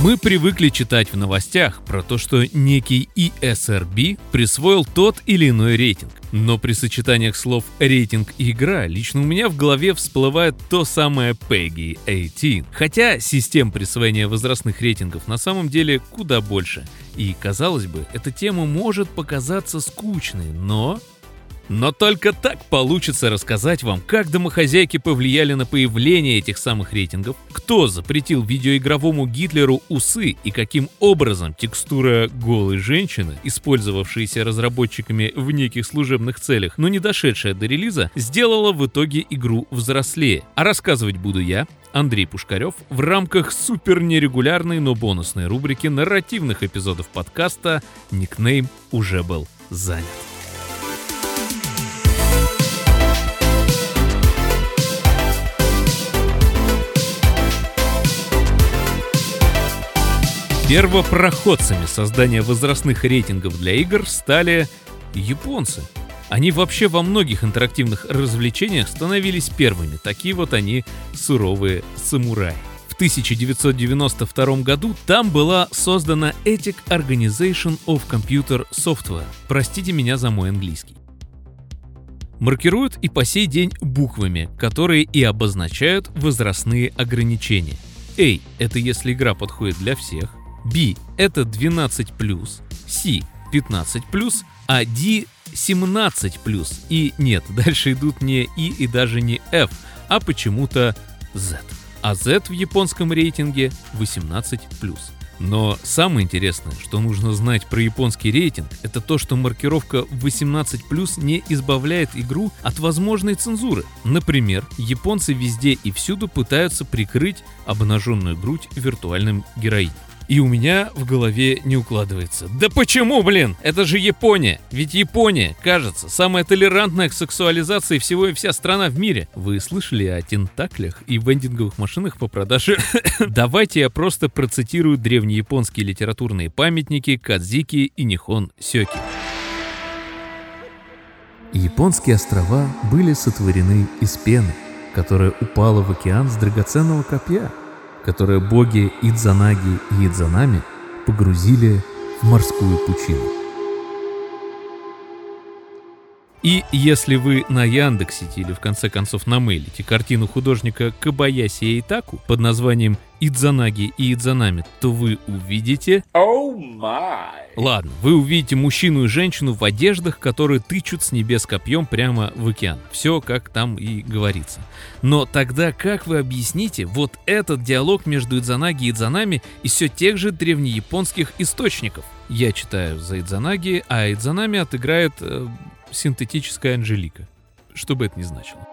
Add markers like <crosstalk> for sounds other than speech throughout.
Мы привыкли читать в новостях про то, что некий ESRB присвоил тот или иной рейтинг. Но при сочетаниях слов «рейтинг» и «игра» лично у меня в голове всплывает то самое PEGI 18. Хотя систем присвоения возрастных рейтингов на самом деле куда больше. И, казалось бы, эта тема может показаться скучной, но но только так получится рассказать вам, как домохозяйки повлияли на появление этих самых рейтингов, кто запретил видеоигровому Гитлеру усы и каким образом текстура голой женщины, использовавшаяся разработчиками в неких служебных целях, но не дошедшая до релиза, сделала в итоге игру взрослее. А рассказывать буду я, Андрей Пушкарев, в рамках супер нерегулярной, но бонусной рубрики нарративных эпизодов подкаста «Никнейм уже был занят». Первопроходцами создания возрастных рейтингов для игр стали японцы. Они вообще во многих интерактивных развлечениях становились первыми. Такие вот они суровые самураи. В 1992 году там была создана Ethic Organization of Computer Software. Простите меня за мой английский. Маркируют и по сей день буквами, которые и обозначают возрастные ограничения. A – это если игра подходит для всех. B это 12 C 15 а D 17 И нет, <laughs> дальше идут не И и даже не F, а почему-то Z. А Z в японском рейтинге 18 но самое интересное, что нужно знать про японский рейтинг, это то, что маркировка 18+, не избавляет игру от возможной цензуры. Например, японцы везде и всюду пытаются прикрыть обнаженную грудь виртуальным героиням. И у меня в голове не укладывается. Да почему, блин? Это же Япония. Ведь Япония, кажется, самая толерантная к сексуализации всего и вся страна в мире. Вы слышали о тентаклях и вендинговых машинах по продаже? <coughs> Давайте я просто процитирую древнеяпонские литературные памятники Кадзики и Нихон Сёки. Японские острова были сотворены из пены, которая упала в океан с драгоценного копья – которое боги Идзанаги и Идзанами погрузили в морскую пучину. И если вы на Яндексите или в конце концов намейлите картину художника Кабаяси Эйтаку под названием Идзанаги и Идзанами, то вы увидите... Oh my. Ладно, вы увидите мужчину и женщину в одеждах, которые тычут с небес копьем прямо в океан. Все как там и говорится. Но тогда как вы объясните вот этот диалог между Идзанаги и Идзанами из все тех же древнеяпонских источников? Я читаю за Идзанаги, а Идзанами отыграет э, синтетическая Анжелика. Что бы это ни значило.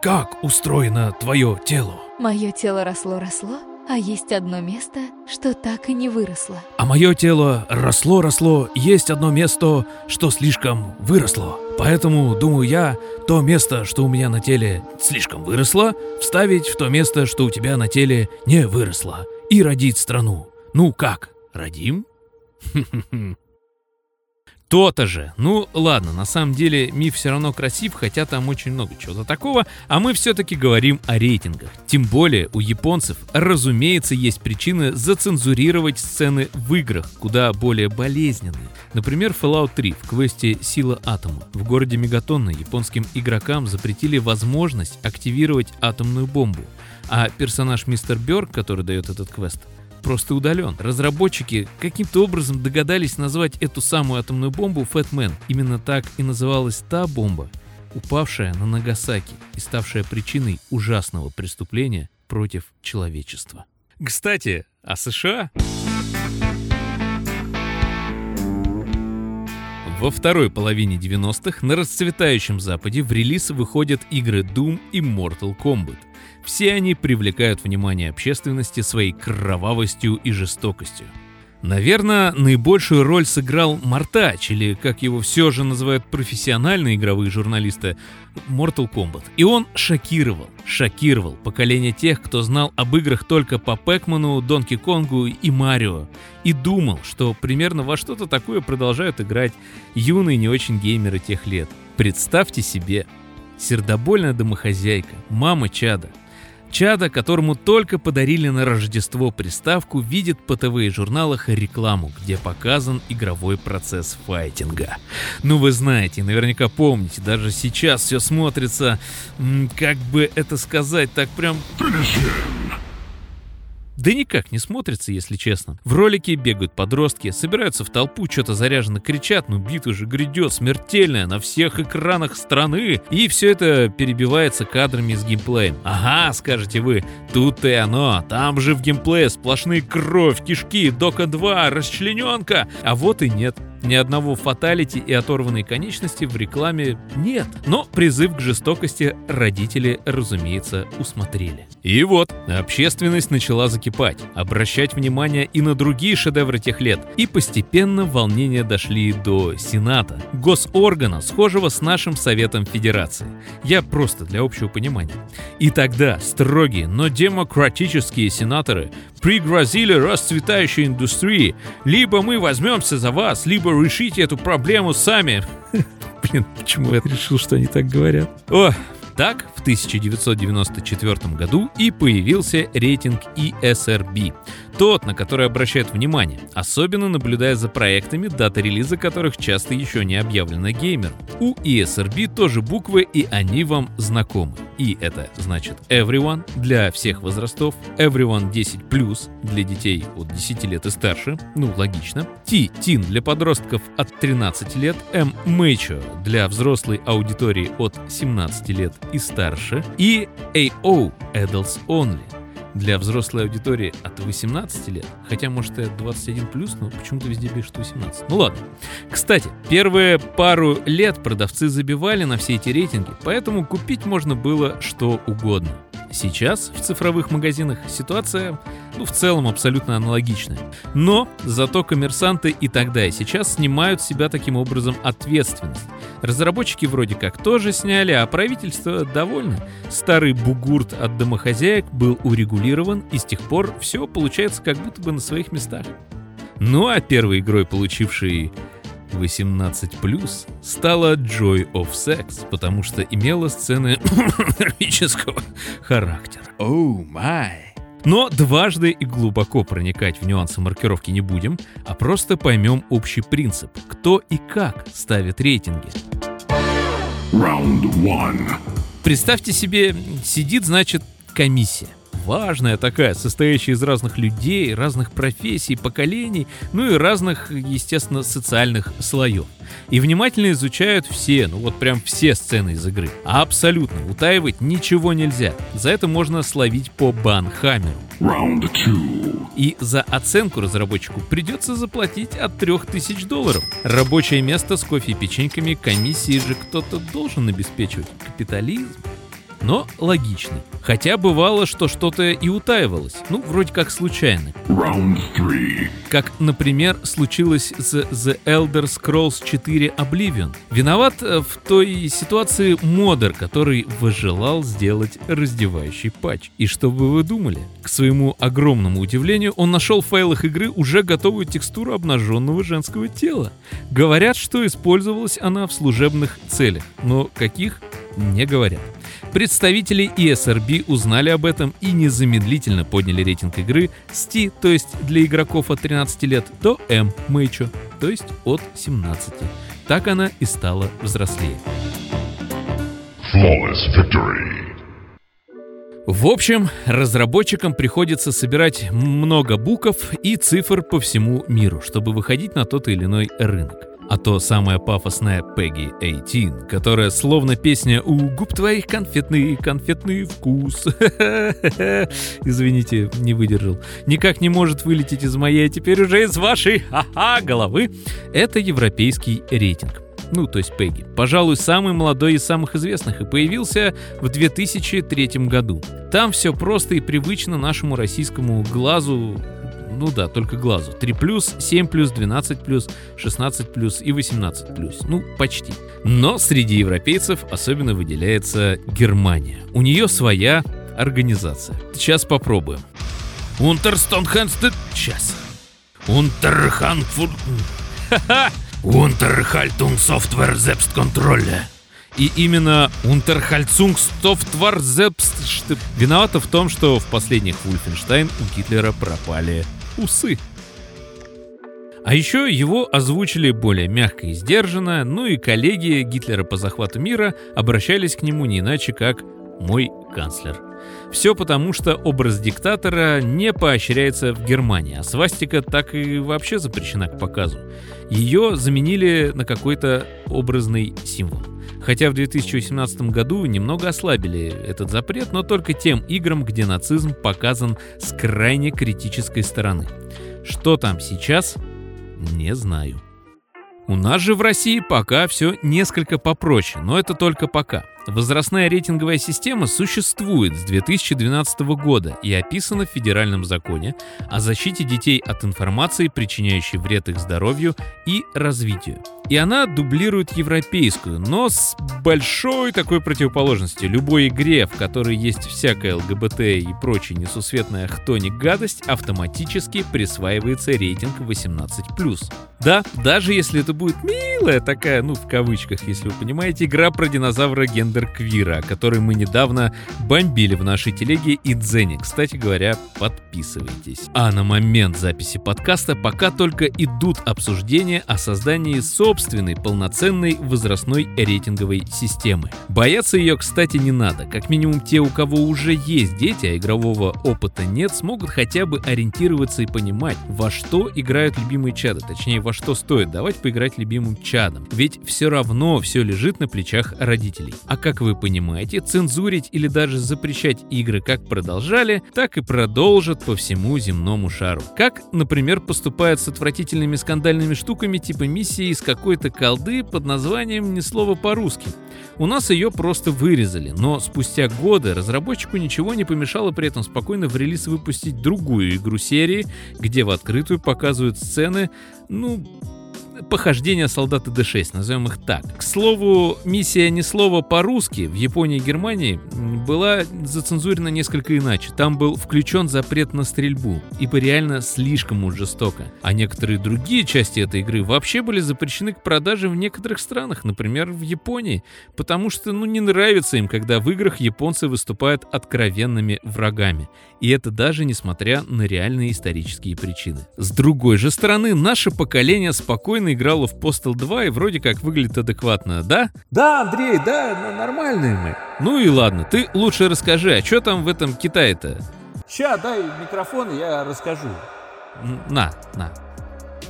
Как устроено твое тело? Мое тело росло-росло, а есть одно место, что так и не выросло. А мое тело росло-росло, есть одно место, что слишком выросло. Поэтому, думаю я, то место, что у меня на теле слишком выросло, вставить в то место, что у тебя на теле не выросло. И родить страну. Ну как, родим? <laughs> То-то же. Ну, ладно, на самом деле миф все равно красив, хотя там очень много чего-то такого, а мы все-таки говорим о рейтингах. Тем более у японцев, разумеется, есть причины зацензурировать сцены в играх, куда более болезненные. Например, Fallout 3 в квесте «Сила атома». В городе Мегатонна японским игрокам запретили возможность активировать атомную бомбу, а персонаж Мистер Бёрк, который дает этот квест, просто удален. Разработчики каким-то образом догадались назвать эту самую атомную бомбу Фэтмен. Именно так и называлась та бомба, упавшая на Нагасаки и ставшая причиной ужасного преступления против человечества. Кстати, о США... Во второй половине 90-х на расцветающем Западе в релиз выходят игры Doom и Mortal Kombat. Все они привлекают внимание общественности своей кровавостью и жестокостью. Наверное, наибольшую роль сыграл Мартач, или, как его все же называют профессиональные игровые журналисты, Mortal Kombat. И он шокировал, шокировал поколение тех, кто знал об играх только по Пэкману, Донки Конгу и Марио. И думал, что примерно во что-то такое продолжают играть юные не очень геймеры тех лет. Представьте себе, сердобольная домохозяйка, мама чада, Чада, которому только подарили на Рождество приставку, видит по ТВ и журналах рекламу, где показан игровой процесс файтинга. Ну вы знаете, наверняка помните, даже сейчас все смотрится, как бы это сказать, так прям... Да никак не смотрится, если честно. В ролике бегают подростки, собираются в толпу, что-то заряженно кричат, ну битва же грядет, смертельная, на всех экранах страны. И все это перебивается кадрами с геймплеем. Ага, скажете вы, тут и оно, там же в геймплее сплошные кровь, кишки, Дока 2, расчлененка. А вот и нет. Ни одного фаталити и оторванной конечности в рекламе нет. Но призыв к жестокости родители, разумеется, усмотрели. И вот, общественность начала закипать, обращать внимание и на другие шедевры тех лет. И постепенно волнения дошли до Сената, госоргана, схожего с нашим Советом Федерации. Я просто для общего понимания. И тогда строгие, но демократические сенаторы пригрозили расцветающей индустрии. Либо мы возьмемся за вас, либо решите эту проблему сами. <laughs> Блин, почему я решил, что они так говорят? О, так, в 1994 году и появился рейтинг ESRB, тот, на который обращают внимание, особенно наблюдая за проектами, дата релиза которых часто еще не объявлена геймером. У ESRB тоже буквы, и они вам знакомы. И это значит Everyone для всех возрастов, Everyone 10+, для детей от 10 лет и старше, ну логично, T, Teen для подростков от 13 лет, M, Mature для взрослой аудитории от 17 лет и старше, и AO, Adults Only, для взрослой аудитории от 18 лет, хотя может и от 21 плюс, но почему-то везде пишут 18. Ну ладно. Кстати, первые пару лет продавцы забивали на все эти рейтинги, поэтому купить можно было что угодно. Сейчас в цифровых магазинах ситуация, ну, в целом абсолютно аналогичная. Но зато коммерсанты и тогда, и сейчас снимают с себя таким образом ответственность. Разработчики вроде как тоже сняли, а правительство довольно. Старый бугурт от домохозяек был урегулирован, и с тех пор все получается как будто бы на своих местах. Ну а первой игрой, получившей 18+, стала Joy of Sex, потому что имела сцены эротического характера. Оу, oh май! Но дважды и глубоко проникать в нюансы маркировки не будем, а просто поймем общий принцип, кто и как ставит рейтинги. Представьте себе, сидит, значит, комиссия важная такая, состоящая из разных людей, разных профессий, поколений, ну и разных, естественно, социальных слоев. И внимательно изучают все, ну вот прям все сцены из игры. Абсолютно утаивать ничего нельзя. За это можно словить по банхаммеру. И за оценку разработчику придется заплатить от 3000 долларов. Рабочее место с кофе и печеньками комиссии же кто-то должен обеспечивать. Капитализм но логичный. Хотя бывало, что что-то и утаивалось, ну, вроде как случайно. Как, например, случилось с The Elder Scrolls 4 Oblivion. Виноват э, в той ситуации модер, который выжелал сделать раздевающий патч. И что бы вы думали? К своему огромному удивлению, он нашел в файлах игры уже готовую текстуру обнаженного женского тела. Говорят, что использовалась она в служебных целях, но каких не говорят. Представители ESRB узнали об этом и незамедлительно подняли рейтинг игры с T, то есть для игроков от 13 лет, до M, Mature, то есть от 17. Так она и стала взрослее. В общем, разработчикам приходится собирать много букв и цифр по всему миру, чтобы выходить на тот или иной рынок. А то самая пафосная Peggy 18, которая словно песня «У губ твоих конфетный, конфетный вкус». <laughs> Извините, не выдержал. Никак не может вылететь из моей, а теперь уже из вашей, ха-ха, головы. Это европейский рейтинг ну, то есть Пегги, пожалуй, самый молодой из самых известных и появился в 2003 году. Там все просто и привычно нашему российскому глазу ну да, только глазу. 3 плюс, 7 плюс, 12 плюс, 16 плюс и 18 плюс. Ну, почти. Но среди европейцев особенно выделяется Германия. У нее своя организация. Сейчас попробуем. Унтерстонхенстед... Сейчас. Унтерханфур... Ха-ха! Unterhaltung Software Selbstkontrolle. И именно Unterhaltungssoftware виновата в том, что в последних Wolfenstein у Гитлера пропали усы. А еще его озвучили более мягко и сдержанно, ну и коллеги Гитлера по захвату мира обращались к нему не иначе, как «мой канцлер». Все потому, что образ диктатора не поощряется в Германии, а свастика так и вообще запрещена к показу. Ее заменили на какой-то образный символ. Хотя в 2018 году немного ослабили этот запрет, но только тем играм, где нацизм показан с крайне критической стороны. Что там сейчас, не знаю. У нас же в России пока все несколько попроще, но это только пока. Возрастная рейтинговая система существует с 2012 года и описана в федеральном законе о защите детей от информации, причиняющей вред их здоровью и развитию. И она дублирует европейскую, но с большой такой противоположностью. Любой игре, в которой есть всякая ЛГБТ и прочая несусветная хтоник гадость, автоматически присваивается рейтинг 18+. Да, даже если это будет милая такая, ну в кавычках, если вы понимаете, игра про динозавра гендер Квира, который мы недавно бомбили в нашей телеге и Дзене. Кстати говоря, подписывайтесь. А на момент записи подкаста пока только идут обсуждения о создании собственной полноценной возрастной рейтинговой системы. Бояться ее, кстати, не надо. Как минимум те, у кого уже есть дети, а игрового опыта нет, смогут хотя бы ориентироваться и понимать, во что играют любимые чады. Точнее, во что стоит давать поиграть любимым чадом. Ведь все равно все лежит на плечах родителей. А как вы понимаете, цензурить или даже запрещать игры как продолжали, так и продолжат по всему земному шару. Как, например, поступают с отвратительными скандальными штуками типа миссии из какой-то колды под названием «Ни слова по-русски». У нас ее просто вырезали, но спустя годы разработчику ничего не помешало при этом спокойно в релиз выпустить другую игру серии, где в открытую показывают сцены, ну, похождения солдата Д-6, назовем их так. К слову, миссия «Ни слова по-русски» в Японии и Германии была зацензурена несколько иначе. Там был включен запрет на стрельбу, ибо реально слишком уж жестоко. А некоторые другие части этой игры вообще были запрещены к продаже в некоторых странах, например, в Японии, потому что, ну, не нравится им, когда в играх японцы выступают откровенными врагами. И это даже несмотря на реальные исторические причины. С другой же стороны, наше поколение спокойно играло в Postal 2 и вроде как выглядит адекватно, да? Да, Андрей, да, нормальные мы. Ну и ладно, ты лучше расскажи, а что там в этом Китае-то? Ща, дай микрофон, я расскажу. На, на.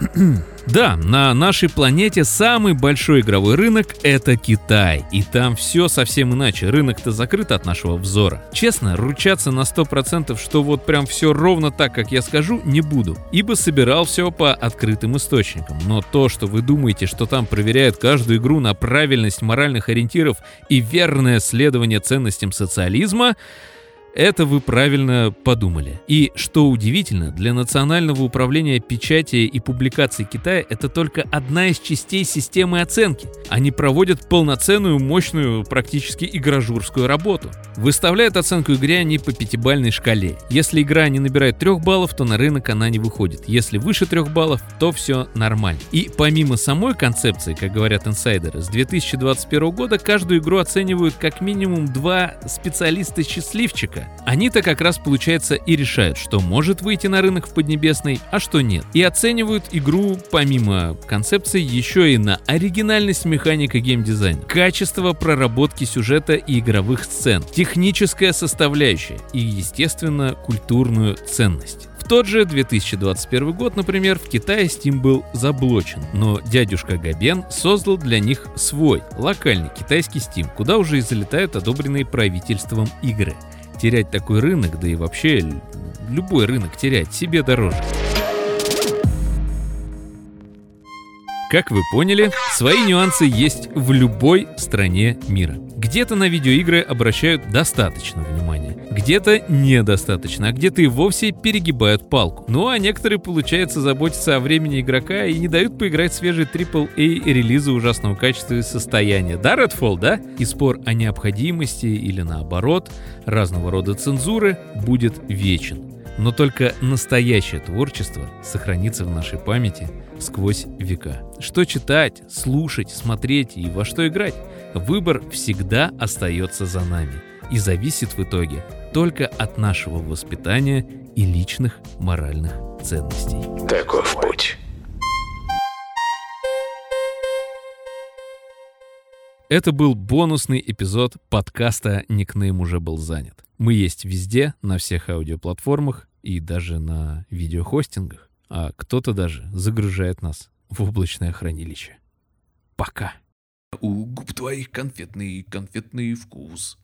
<clears throat> Да, на нашей планете самый большой игровой рынок — это Китай. И там все совсем иначе. Рынок-то закрыт от нашего взора. Честно, ручаться на 100%, что вот прям все ровно так, как я скажу, не буду. Ибо собирал все по открытым источникам. Но то, что вы думаете, что там проверяют каждую игру на правильность моральных ориентиров и верное следование ценностям социализма, это вы правильно подумали. И что удивительно, для Национального управления печати и публикации Китая это только одна из частей системы оценки. Они проводят полноценную, мощную, практически игражурскую работу. Выставляют оценку игре они по пятибальной шкале. Если игра не набирает трех баллов, то на рынок она не выходит. Если выше трех баллов, то все нормально. И помимо самой концепции, как говорят инсайдеры, с 2021 года каждую игру оценивают как минимум два специалиста-счастливчика, они-то как раз, получается, и решают, что может выйти на рынок в Поднебесной, а что нет. И оценивают игру, помимо концепции, еще и на оригинальность механика геймдизайна, качество проработки сюжета и игровых сцен, техническая составляющая и, естественно, культурную ценность. В тот же 2021 год, например, в Китае Steam был заблочен, но дядюшка Габен создал для них свой, локальный китайский Steam, куда уже и залетают одобренные правительством игры терять такой рынок, да и вообще любой рынок терять себе дороже. Как вы поняли, свои нюансы есть в любой стране мира. Где-то на видеоигры обращают достаточно внимания, где-то недостаточно, а где-то и вовсе перегибают палку. Ну а некоторые, получается, заботятся о времени игрока и не дают поиграть свежие AAA релизы ужасного качества и состояния. Да, Redfall, да? И спор о необходимости или наоборот разного рода цензуры будет вечен. Но только настоящее творчество сохранится в нашей памяти сквозь века. Что читать, слушать, смотреть и во что играть? Выбор всегда остается за нами и зависит в итоге только от нашего воспитания и личных моральных ценностей. Таков путь. Это был бонусный эпизод подкаста «Никнейм уже был занят». Мы есть везде, на всех аудиоплатформах и даже на видеохостингах, а кто-то даже загружает нас в облачное хранилище. Пока. У губ твоих конфетный, конфетный вкус.